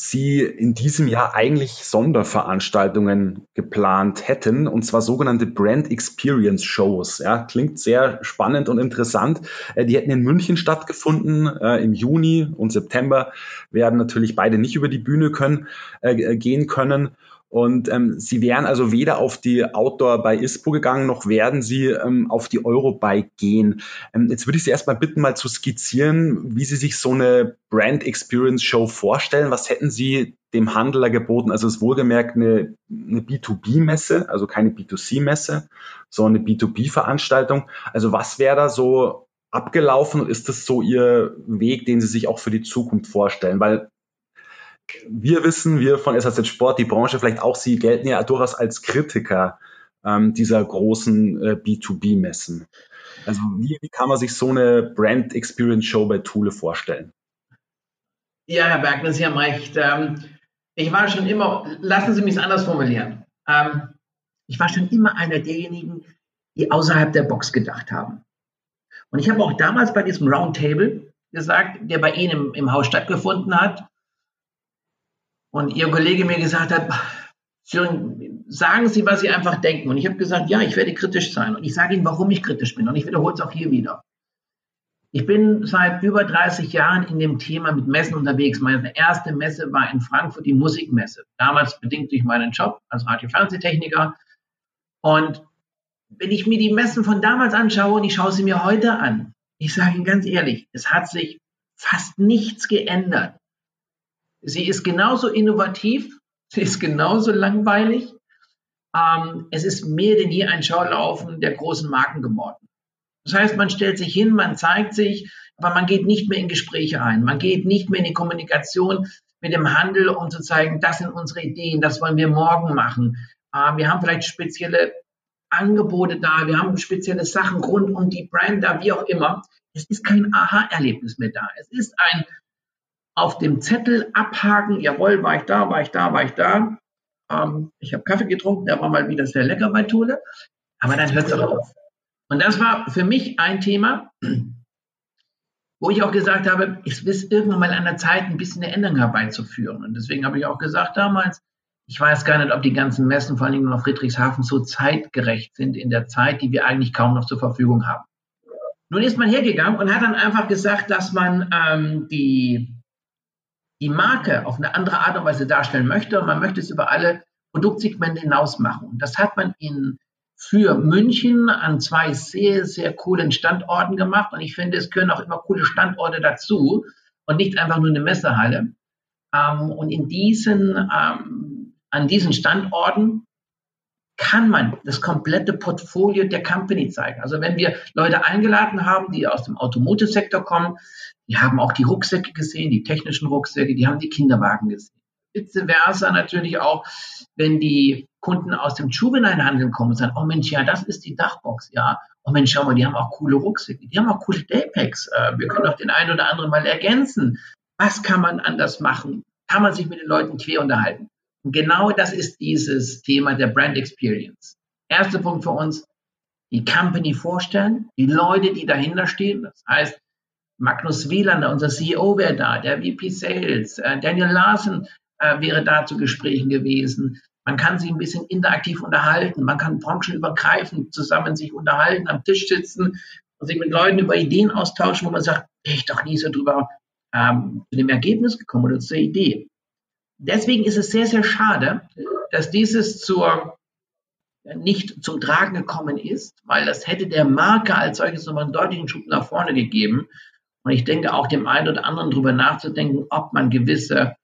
Sie in diesem Jahr eigentlich Sonderveranstaltungen geplant hätten, und zwar sogenannte Brand Experience Shows. Ja, klingt sehr spannend und interessant. Äh, die hätten in München stattgefunden äh, im Juni und September, werden natürlich beide nicht über die Bühne können, äh, gehen können. Und ähm, sie wären also weder auf die Outdoor bei ISPO gegangen, noch werden sie ähm, auf die Eurobike gehen. Ähm, jetzt würde ich Sie erstmal bitten, mal zu skizzieren, wie Sie sich so eine Brand Experience Show vorstellen. Was hätten Sie dem Handler geboten? Also es ist wohlgemerkt eine, eine B2B-Messe, also keine B2C-Messe, sondern eine B2B-Veranstaltung. Also was wäre da so abgelaufen und ist das so Ihr Weg, den Sie sich auch für die Zukunft vorstellen? Weil wir wissen, wir von SAZ Sport, die Branche vielleicht auch, Sie gelten ja durchaus als Kritiker ähm, dieser großen äh, B2B-Messen. Also wie, wie, kann man sich so eine Brand Experience Show bei Thule vorstellen? Ja, Herr Bergner, Sie haben recht. Ähm, ich war schon immer, lassen Sie mich es anders formulieren. Ähm, ich war schon immer einer derjenigen, die außerhalb der Box gedacht haben. Und ich habe auch damals bei diesem Roundtable gesagt, der bei Ihnen im, im Haus stattgefunden hat, und Ihr Kollege mir gesagt hat, sagen Sie, was Sie einfach denken. Und ich habe gesagt, ja, ich werde kritisch sein. Und ich sage Ihnen, warum ich kritisch bin. Und ich wiederhole es auch hier wieder. Ich bin seit über 30 Jahren in dem Thema mit Messen unterwegs. Meine erste Messe war in Frankfurt die Musikmesse. Damals bedingt durch meinen Job als Radio-Fernsehtechniker. Und wenn ich mir die Messen von damals anschaue und ich schaue sie mir heute an, ich sage Ihnen ganz ehrlich, es hat sich fast nichts geändert. Sie ist genauso innovativ, <laughs> sie ist genauso langweilig. Ähm, es ist mehr denn je ein Schaulaufen der großen Marken geworden. Das heißt, man stellt sich hin, man zeigt sich, aber man geht nicht mehr in Gespräche ein. Man geht nicht mehr in die Kommunikation mit dem Handel, um zu zeigen, das sind unsere Ideen, das wollen wir morgen machen. Äh, wir haben vielleicht spezielle Angebote da, wir haben spezielle Sachen rund um die Brand da, wie auch immer. Es ist kein Aha-Erlebnis mehr da. Es ist ein auf dem Zettel abhaken, jawohl, war ich da, war ich da, war ich da. Ähm, ich habe Kaffee getrunken, der war mal wieder sehr lecker bei Thule, aber dann hört es auch auf. Und das war für mich ein Thema, wo ich auch gesagt habe, ich will irgendwann mal an der Zeit ein bisschen eine Änderung herbeizuführen. Und deswegen habe ich auch gesagt damals, ich weiß gar nicht, ob die ganzen Messen, vor allem auf Friedrichshafen, so zeitgerecht sind in der Zeit, die wir eigentlich kaum noch zur Verfügung haben. Nun ist man hergegangen und hat dann einfach gesagt, dass man ähm, die die Marke auf eine andere Art und Weise darstellen möchte und man möchte es über alle Produktsegmente hinaus machen. Und das hat man in, für München an zwei sehr, sehr coolen Standorten gemacht. Und ich finde, es gehören auch immer coole Standorte dazu und nicht einfach nur eine Messehalle. Ähm, und in diesen, ähm, an diesen Standorten kann man das komplette Portfolio der Company zeigen. Also wenn wir Leute eingeladen haben, die aus dem Automotive-Sektor kommen, die haben auch die Rucksäcke gesehen, die technischen Rucksäcke, die haben die Kinderwagen gesehen. Vice versa natürlich auch, wenn die Kunden aus dem Juvenile-Handel kommen und sagen, oh Mensch, ja, das ist die Dachbox, ja. Oh Mensch, schau mal, die haben auch coole Rucksäcke, die haben auch coole Daypacks. Äh, wir können auch den einen oder anderen mal ergänzen. Was kann man anders machen? Kann man sich mit den Leuten quer unterhalten? Und genau das ist dieses Thema der Brand Experience. Erster Punkt für uns, die Company vorstellen, die Leute, die dahinter stehen. Das heißt, Magnus Wielander, unser CEO, wäre da, der VP Sales, äh, Daniel Larsen äh, wäre da zu Gesprächen gewesen. Man kann sich ein bisschen interaktiv unterhalten, man kann branchenübergreifend zusammen sich unterhalten, am Tisch sitzen und sich mit Leuten über Ideen austauschen, wo man sagt, ich doch nie so drüber ähm, zu dem Ergebnis gekommen oder zur Idee. Deswegen ist es sehr, sehr schade, dass dieses zur, nicht zum Tragen gekommen ist, weil das hätte der Marke als solches nochmal einen deutlichen Schub nach vorne gegeben. Und ich denke auch dem einen oder anderen darüber nachzudenken, ob man gewisse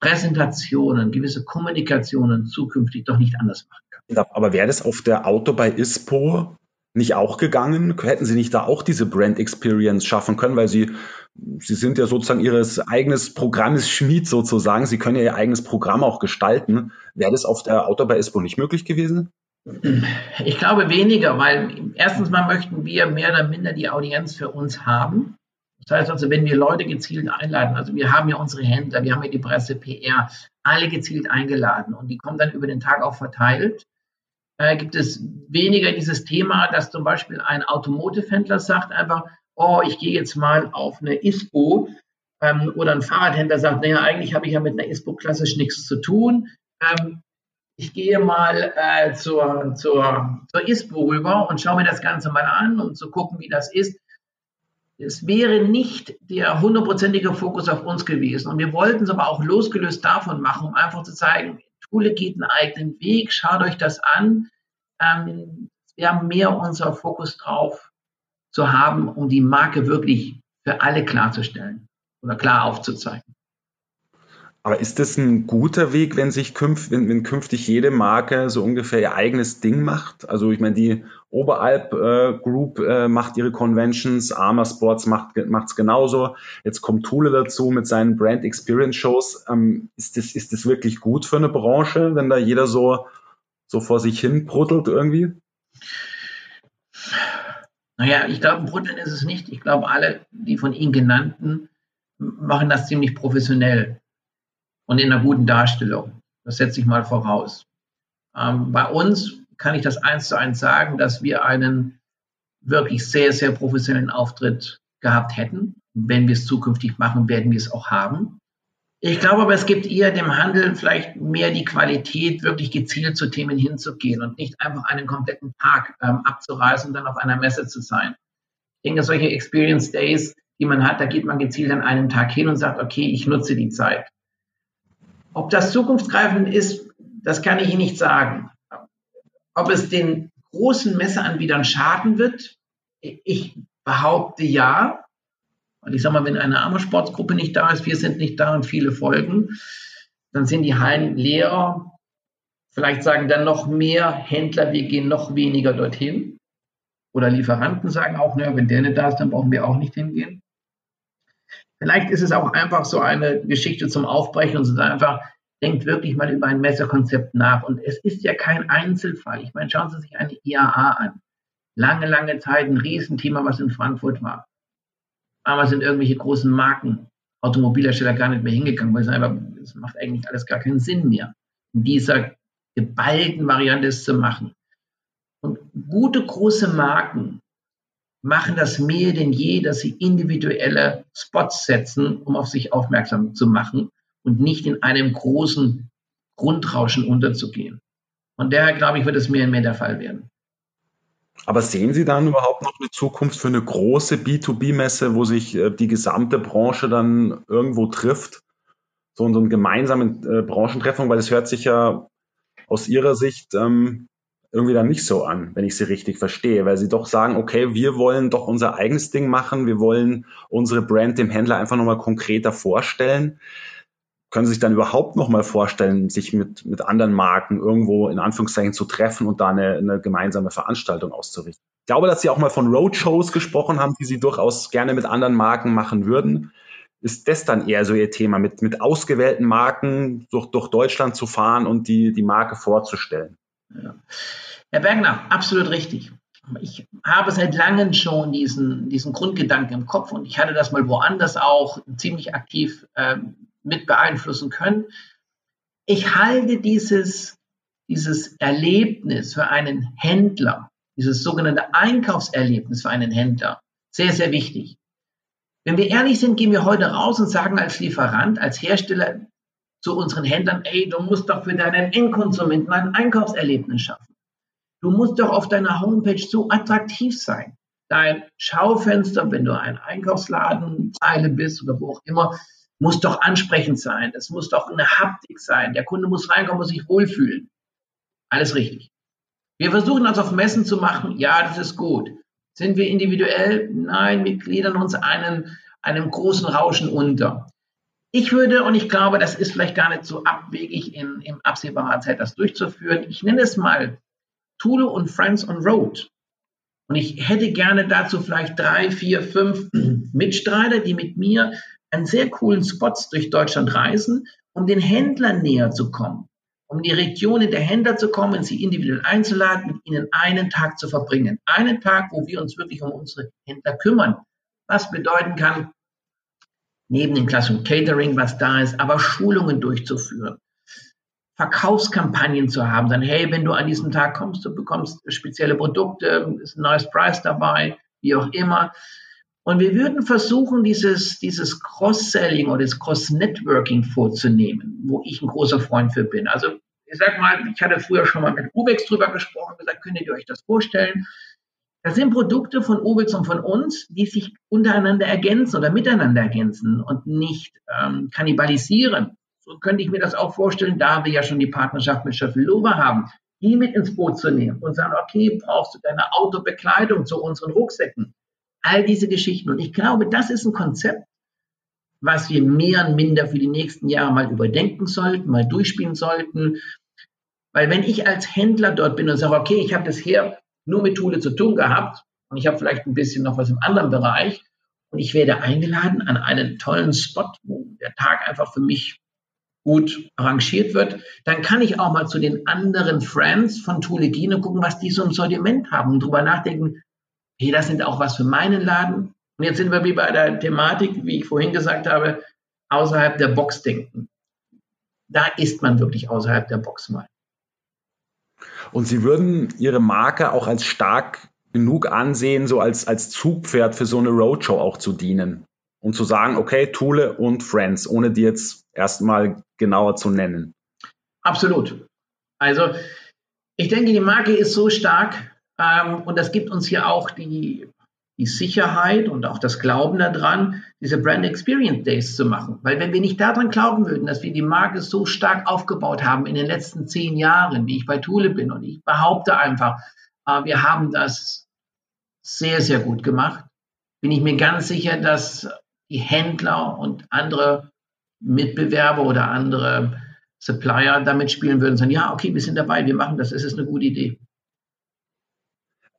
Präsentationen, gewisse Kommunikationen zukünftig doch nicht anders machen kann. Aber wäre das auf der Auto bei ISPO nicht auch gegangen? Hätten Sie nicht da auch diese Brand Experience schaffen können, weil Sie Sie sind ja sozusagen Ihres eigenes Programmes Schmied sozusagen. Sie können ja Ihr eigenes Programm auch gestalten. Wäre das auf der Auto bei ISPO nicht möglich gewesen? Ich glaube weniger, weil erstens mal möchten wir mehr oder minder die Audienz für uns haben. Das heißt also, wenn wir Leute gezielt einladen, also wir haben ja unsere Händler, wir haben ja die Presse, PR, alle gezielt eingeladen und die kommen dann über den Tag auch verteilt. Äh, gibt es weniger dieses Thema, dass zum Beispiel ein Automotive-Händler sagt einfach, oh, ich gehe jetzt mal auf eine ISPO ähm, oder ein Fahrradhändler sagt, naja, eigentlich habe ich ja mit einer ISPO klassisch nichts zu tun. Ähm, ich gehe mal äh, zur, zur, zur ISPO rüber und schaue mir das Ganze mal an, um zu gucken, wie das ist. Es wäre nicht der hundertprozentige Fokus auf uns gewesen. Und wir wollten es aber auch losgelöst davon machen, um einfach zu zeigen, Schule geht einen eigenen Weg, schaut euch das an. Ähm, wir haben mehr unser Fokus drauf zu haben, um die Marke wirklich für alle klarzustellen oder klar aufzuzeigen. Aber ist das ein guter Weg, wenn sich künft, wenn, wenn künftig jede Marke so ungefähr ihr eigenes Ding macht? Also ich meine, die Oberalp äh, Group äh, macht ihre Conventions, Arma Sports macht es genauso. Jetzt kommt Thule dazu mit seinen Brand Experience Shows. Ähm, ist das ist das wirklich gut für eine Branche, wenn da jeder so so vor sich hin bruddelt irgendwie? Naja, ich glaube, Bruddeln ist es nicht. Ich glaube, alle, die von Ihnen genannten, machen das ziemlich professionell und in einer guten Darstellung. Das setze ich mal voraus. Ähm, bei uns kann ich das eins zu eins sagen, dass wir einen wirklich sehr, sehr professionellen Auftritt gehabt hätten. Wenn wir es zukünftig machen, werden wir es auch haben. Ich glaube aber, es gibt eher dem Handel vielleicht mehr die Qualität, wirklich gezielt zu Themen hinzugehen und nicht einfach einen kompletten Tag ähm, abzureisen und dann auf einer Messe zu sein. Ich denke, solche Experience Days, die man hat, da geht man gezielt an einem Tag hin und sagt, okay, ich nutze die Zeit. Ob das zukunftsgreifend ist, das kann ich Ihnen nicht sagen. Ob es den großen Messeanbietern schaden wird, ich behaupte ja. Und ich sage mal, wenn eine Armersportsgruppe nicht da ist, wir sind nicht da und viele folgen, dann sind die Hallen leer. Vielleicht sagen dann noch mehr Händler, wir gehen noch weniger dorthin. Oder Lieferanten sagen auch, naja, wenn der nicht da ist, dann brauchen wir auch nicht hingehen. Vielleicht ist es auch einfach so eine Geschichte zum Aufbrechen und so einfach, denkt wirklich mal über ein Messerkonzept nach. Und es ist ja kein Einzelfall. Ich meine, schauen Sie sich eine IAA an. Lange, lange Zeit ein Riesenthema, was in Frankfurt war. Aber sind irgendwelche großen Marken, Automobilhersteller gar nicht mehr hingegangen, weil es einfach, es macht eigentlich alles gar keinen Sinn mehr, in dieser geballten Variante es zu machen. Und gute große Marken machen das mehr denn je, dass sie individuelle Spots setzen, um auf sich aufmerksam zu machen und nicht in einem großen Grundrauschen unterzugehen. Von daher glaube ich, wird es mehr und mehr der Fall werden. Aber sehen Sie dann überhaupt noch eine Zukunft für eine große B2B-Messe, wo sich äh, die gesamte Branche dann irgendwo trifft? So, so eine gemeinsame äh, Branchentreffung, weil es hört sich ja aus Ihrer Sicht ähm, irgendwie dann nicht so an, wenn ich sie richtig verstehe, weil sie doch sagen, okay, wir wollen doch unser eigenes Ding machen, wir wollen unsere Brand dem Händler einfach nochmal konkreter vorstellen. Können Sie sich dann überhaupt nochmal vorstellen, sich mit, mit anderen Marken irgendwo in Anführungszeichen zu treffen und da eine, eine gemeinsame Veranstaltung auszurichten? Ich glaube, dass Sie auch mal von Roadshows gesprochen haben, die Sie durchaus gerne mit anderen Marken machen würden. Ist das dann eher so Ihr Thema, mit, mit ausgewählten Marken durch, durch Deutschland zu fahren und die, die Marke vorzustellen? Ja. Herr Bergner, absolut richtig. Ich habe seit langem schon diesen, diesen Grundgedanken im Kopf und ich hatte das mal woanders auch ziemlich aktiv äh, mit beeinflussen können. Ich halte dieses, dieses Erlebnis für einen Händler, dieses sogenannte Einkaufserlebnis für einen Händler, sehr, sehr wichtig. Wenn wir ehrlich sind, gehen wir heute raus und sagen als Lieferant, als Hersteller, zu unseren Händlern, ey, du musst doch für deinen Endkonsumenten ein Einkaufserlebnis schaffen. Du musst doch auf deiner Homepage so attraktiv sein. Dein Schaufenster, wenn du ein Einkaufsladenzeile bist oder wo auch immer, muss doch ansprechend sein. Es muss doch eine Haptik sein. Der Kunde muss reinkommen, muss sich wohlfühlen. Alles richtig. Wir versuchen das auf Messen zu machen. Ja, das ist gut. Sind wir individuell? Nein, wir gliedern uns einen, einem großen Rauschen unter. Ich würde, und ich glaube, das ist vielleicht gar nicht so abwegig in, in absehbarer Zeit, das durchzuführen. Ich nenne es mal Thule und Friends on Road. Und ich hätte gerne dazu vielleicht drei, vier, fünf <clears throat> Mitstreiter, die mit mir an sehr coolen Spots durch Deutschland reisen, um den Händlern näher zu kommen. um die Regionen der Händler zu kommen, sie individuell einzuladen, mit ihnen einen Tag zu verbringen. Einen Tag, wo wir uns wirklich um unsere Händler kümmern. Was bedeuten kann, neben dem klassischen Catering, was da ist, aber Schulungen durchzuführen. Verkaufskampagnen zu haben, dann hey, wenn du an diesem Tag kommst, du bekommst spezielle Produkte, ist ein neues Preis dabei, wie auch immer. Und wir würden versuchen, dieses, dieses Cross-Selling oder das Cross-Networking vorzunehmen, wo ich ein großer Freund für bin. Also ich sag mal, ich hatte früher schon mal mit Ubex drüber gesprochen, gesagt, könnt ihr euch das vorstellen? Das sind Produkte von Ubex und von uns, die sich untereinander ergänzen oder miteinander ergänzen und nicht ähm, kannibalisieren. So könnte ich mir das auch vorstellen, da wir ja schon die Partnerschaft mit Schöffel-Lover haben, die mit ins Boot zu nehmen und sagen, okay, brauchst du deine Autobekleidung zu unseren Rucksäcken? All diese Geschichten. Und ich glaube, das ist ein Konzept, was wir mehr und minder für die nächsten Jahre mal überdenken sollten, mal durchspielen sollten. Weil wenn ich als Händler dort bin und sage, okay, ich habe bisher nur mit Thule zu tun gehabt und ich habe vielleicht ein bisschen noch was im anderen Bereich und ich werde eingeladen an einen tollen Spot, wo der Tag einfach für mich gut arrangiert wird, dann kann ich auch mal zu den anderen Friends von Thule gehen und gucken, was die so im Sortiment haben und drüber nachdenken, hey, das sind auch was für meinen Laden. Und jetzt sind wir wie bei der Thematik, wie ich vorhin gesagt habe, außerhalb der Box denken. Da ist man wirklich außerhalb der Box mal. Und Sie würden Ihre Marke auch als stark genug ansehen, so als, als Zugpferd für so eine Roadshow auch zu dienen. Und zu sagen, okay, Thule und Friends, ohne die jetzt erstmal genauer zu nennen. Absolut. Also ich denke, die Marke ist so stark, und das gibt uns hier auch die, die Sicherheit und auch das Glauben daran, diese Brand Experience Days zu machen. Weil wenn wir nicht daran glauben würden, dass wir die Marke so stark aufgebaut haben in den letzten zehn Jahren, wie ich bei Thule bin, und ich behaupte einfach, äh, wir haben das sehr, sehr gut gemacht, bin ich mir ganz sicher, dass die Händler und andere Mitbewerber oder andere Supplier damit spielen würden und sagen, ja, okay, wir sind dabei, wir machen das, es ist eine gute Idee.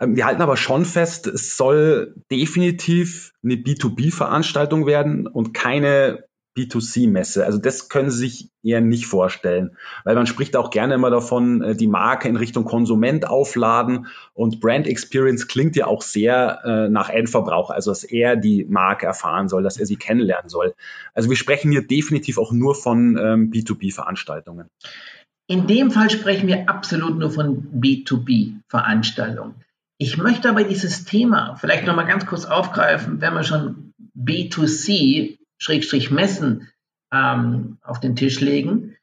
Ähm, wir halten aber schon fest, es soll definitiv eine B2B-Veranstaltung werden und keine B2C-Messe. Also das können Sie sich eher nicht vorstellen, weil man spricht auch gerne immer davon, äh, die Marke in Richtung Konsument aufladen und Brand Experience klingt ja auch sehr äh, nach Endverbrauch, also dass er die Marke erfahren soll, dass er sie kennenlernen soll. Also wir sprechen hier definitiv auch nur von ähm, B2B-Veranstaltungen. In dem Fall sprechen wir absolut nur von B2B-Veranstaltungen. Ich möchte aber dieses Thema vielleicht nochmal ganz kurz aufgreifen, wenn wir schon B2C, Schrägstrich Messen, ähm, auf den Tisch legen.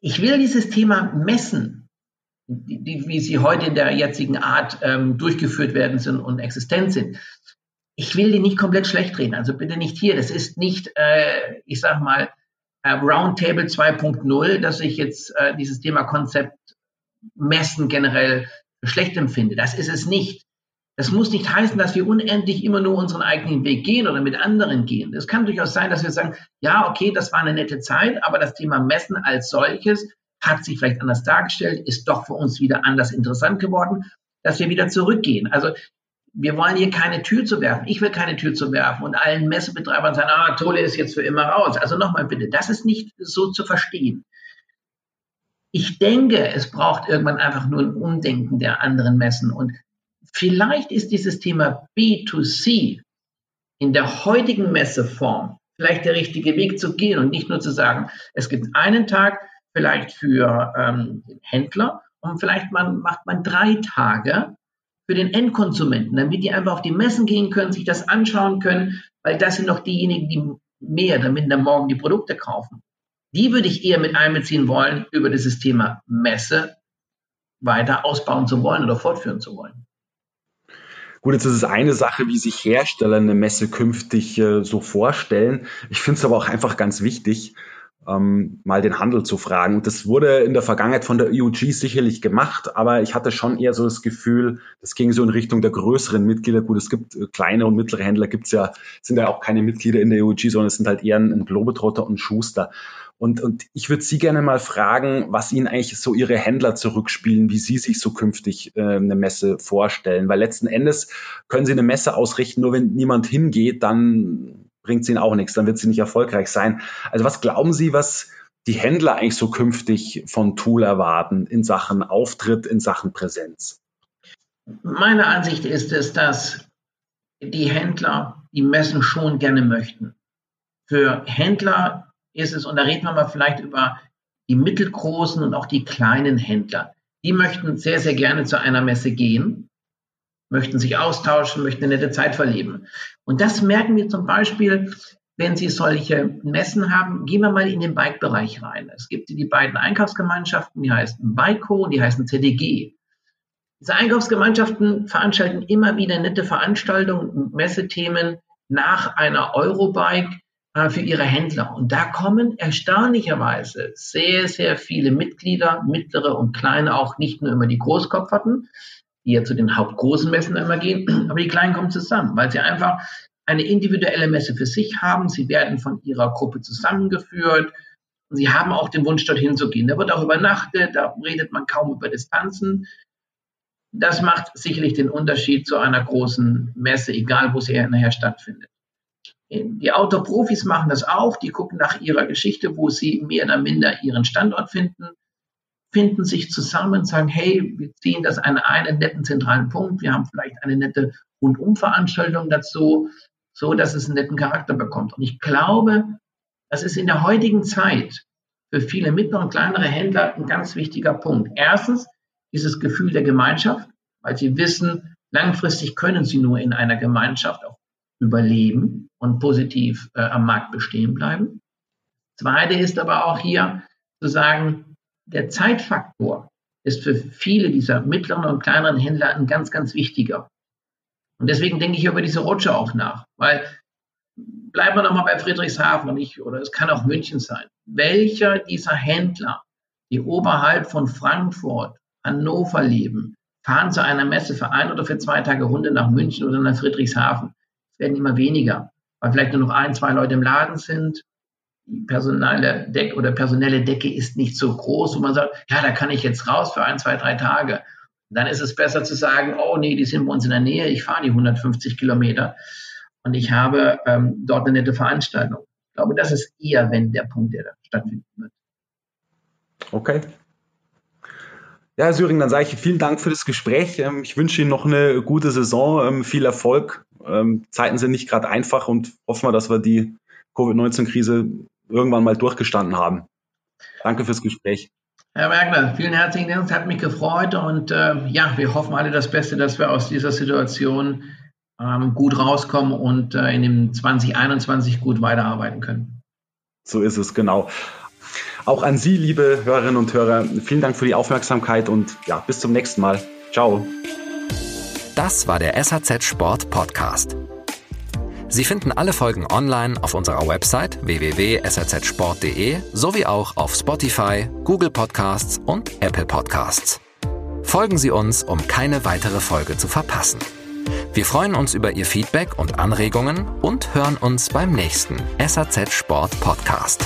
Ich will dieses Thema Messen, die, die, wie sie heute in der jetzigen Art ähm, durchgeführt werden sind und existent sind, ich will die nicht komplett schlecht reden. Also bitte nicht hier. Das ist nicht, äh, ich sag mal, äh, Roundtable 2.0, dass ich jetzt äh, dieses Thema Konzept Messen generell schlecht empfinde. Das ist es nicht. Das muss nicht heißen, dass wir unendlich immer nur unseren eigenen Weg gehen oder mit anderen gehen. Es kann durchaus sein, dass wir sagen, ja, okay, das war eine nette Zeit, aber das Thema Messen als solches hat sich vielleicht anders dargestellt, ist doch für uns wieder anders interessant geworden, dass wir wieder zurückgehen. Also wir wollen hier keine Tür zu werfen. Ich will keine Tür zu werfen und allen Messebetreibern sagen, ah, Tole ist jetzt für immer raus. Also nochmal bitte, das ist nicht so zu verstehen. Ich denke, es braucht irgendwann einfach nur ein Umdenken der anderen Messen. Und vielleicht ist dieses Thema B2C in der heutigen Messeform vielleicht der richtige Weg zu gehen und nicht nur zu sagen, es gibt einen Tag vielleicht für ähm, den Händler und vielleicht man, macht man drei Tage für den Endkonsumenten, damit die einfach auf die Messen gehen können, sich das anschauen können, weil das sind doch diejenigen, die mehr oder minder morgen die Produkte kaufen. Die würde ich eher mit einbeziehen wollen, über dieses Thema Messe weiter ausbauen zu wollen oder fortführen zu wollen. Gut, jetzt ist es eine Sache, wie sich Hersteller eine Messe künftig äh, so vorstellen. Ich finde es aber auch einfach ganz wichtig, ähm, mal den Handel zu fragen. Und das wurde in der Vergangenheit von der EUG sicherlich gemacht, aber ich hatte schon eher so das Gefühl, das ging so in Richtung der größeren Mitglieder. Gut, es gibt äh, kleine und mittlere Händler, gibt's ja, sind ja auch keine Mitglieder in der EUG, sondern es sind halt eher ein, ein Globetrotter und Schuster. Und, und ich würde Sie gerne mal fragen, was Ihnen eigentlich so Ihre Händler zurückspielen, wie Sie sich so künftig äh, eine Messe vorstellen. Weil letzten Endes können Sie eine Messe ausrichten, nur wenn niemand hingeht, dann bringt es Ihnen auch nichts, dann wird sie nicht erfolgreich sein. Also was glauben Sie, was die Händler eigentlich so künftig von Tool erwarten in Sachen Auftritt, in Sachen Präsenz? Meine Ansicht ist es, dass die Händler die Messen schon gerne möchten. Für Händler ist es, und da reden wir mal vielleicht über die mittelgroßen und auch die kleinen Händler, die möchten sehr, sehr gerne zu einer Messe gehen, möchten sich austauschen, möchten eine nette Zeit verleben. Und das merken wir zum Beispiel, wenn Sie solche Messen haben, gehen wir mal in den Bike-Bereich rein. Es gibt die beiden Einkaufsgemeinschaften, die heißen Bikeco und die heißen CDG. Diese Einkaufsgemeinschaften veranstalten immer wieder nette Veranstaltungen und Messethemen nach einer Eurobike für ihre Händler. Und da kommen erstaunlicherweise sehr, sehr viele Mitglieder, mittlere und kleine, auch nicht nur immer die Großkopferten, die ja zu den hauptgroßen Messen immer gehen, <clears throat> aber die Kleinen kommen zusammen, weil sie einfach eine individuelle Messe für sich haben. Sie werden von ihrer Gruppe zusammengeführt. Und sie haben auch den Wunsch, dorthin zu gehen. Da wird auch übernachtet, da redet man kaum über Distanzen. Das macht sicherlich den Unterschied zu einer großen Messe, egal wo sie nachher stattfindet. Die Autoprofis machen das auch. Die gucken nach ihrer Geschichte, wo sie mehr oder minder ihren Standort finden, finden sich zusammen, sagen, hey, wir ziehen das an einen netten zentralen Punkt. Wir haben vielleicht eine nette Rundumveranstaltung dazu, so dass es einen netten Charakter bekommt. Und ich glaube, das ist in der heutigen Zeit für viele mittlere und kleinere Händler ein ganz wichtiger Punkt. Erstens dieses Gefühl der Gemeinschaft, weil sie wissen, langfristig können sie nur in einer Gemeinschaft auch überleben und positiv äh, am Markt bestehen bleiben. Zweite ist aber auch hier zu sagen, der Zeitfaktor ist für viele dieser mittleren und kleineren Händler ein ganz, ganz wichtiger. Und deswegen denke ich über diese Rutsche auch nach, weil bleiben wir nochmal bei Friedrichshafen und ich, oder es kann auch München sein. Welcher dieser Händler, die oberhalb von Frankfurt, Hannover leben, fahren zu einer Messe für ein oder für zwei Tage Hunde nach München oder nach Friedrichshafen? Es werden immer weniger, weil vielleicht nur noch ein, zwei Leute im Laden sind. Die personale Decke oder personelle Decke ist nicht so groß, wo man sagt, ja, da kann ich jetzt raus für ein, zwei, drei Tage. Dann ist es besser zu sagen, oh nee, die sind bei uns in der Nähe, ich fahre die 150 Kilometer und ich habe ähm, dort eine nette Veranstaltung. Ich glaube, das ist eher, wenn der Punkt, der da stattfinden wird. Okay. Ja, Herr Söring, dann sage ich vielen Dank für das Gespräch. Ähm, ich wünsche Ihnen noch eine gute Saison, ähm, viel Erfolg. Ähm, Zeiten sind nicht gerade einfach und hoffen wir, dass wir die Covid-19-Krise irgendwann mal durchgestanden haben. Danke fürs Gespräch. Herr Wagner, vielen herzlichen Dank. Es hat mich gefreut und äh, ja, wir hoffen alle das Beste, dass wir aus dieser Situation ähm, gut rauskommen und äh, in dem 2021 gut weiterarbeiten können. So ist es, genau. Auch an Sie, liebe Hörerinnen und Hörer, vielen Dank für die Aufmerksamkeit und ja, bis zum nächsten Mal. Ciao. Das war der SAZ Sport Podcast. Sie finden alle Folgen online auf unserer Website www.sazsport.de sowie auch auf Spotify, Google Podcasts und Apple Podcasts. Folgen Sie uns, um keine weitere Folge zu verpassen. Wir freuen uns über Ihr Feedback und Anregungen und hören uns beim nächsten SAZ Sport Podcast.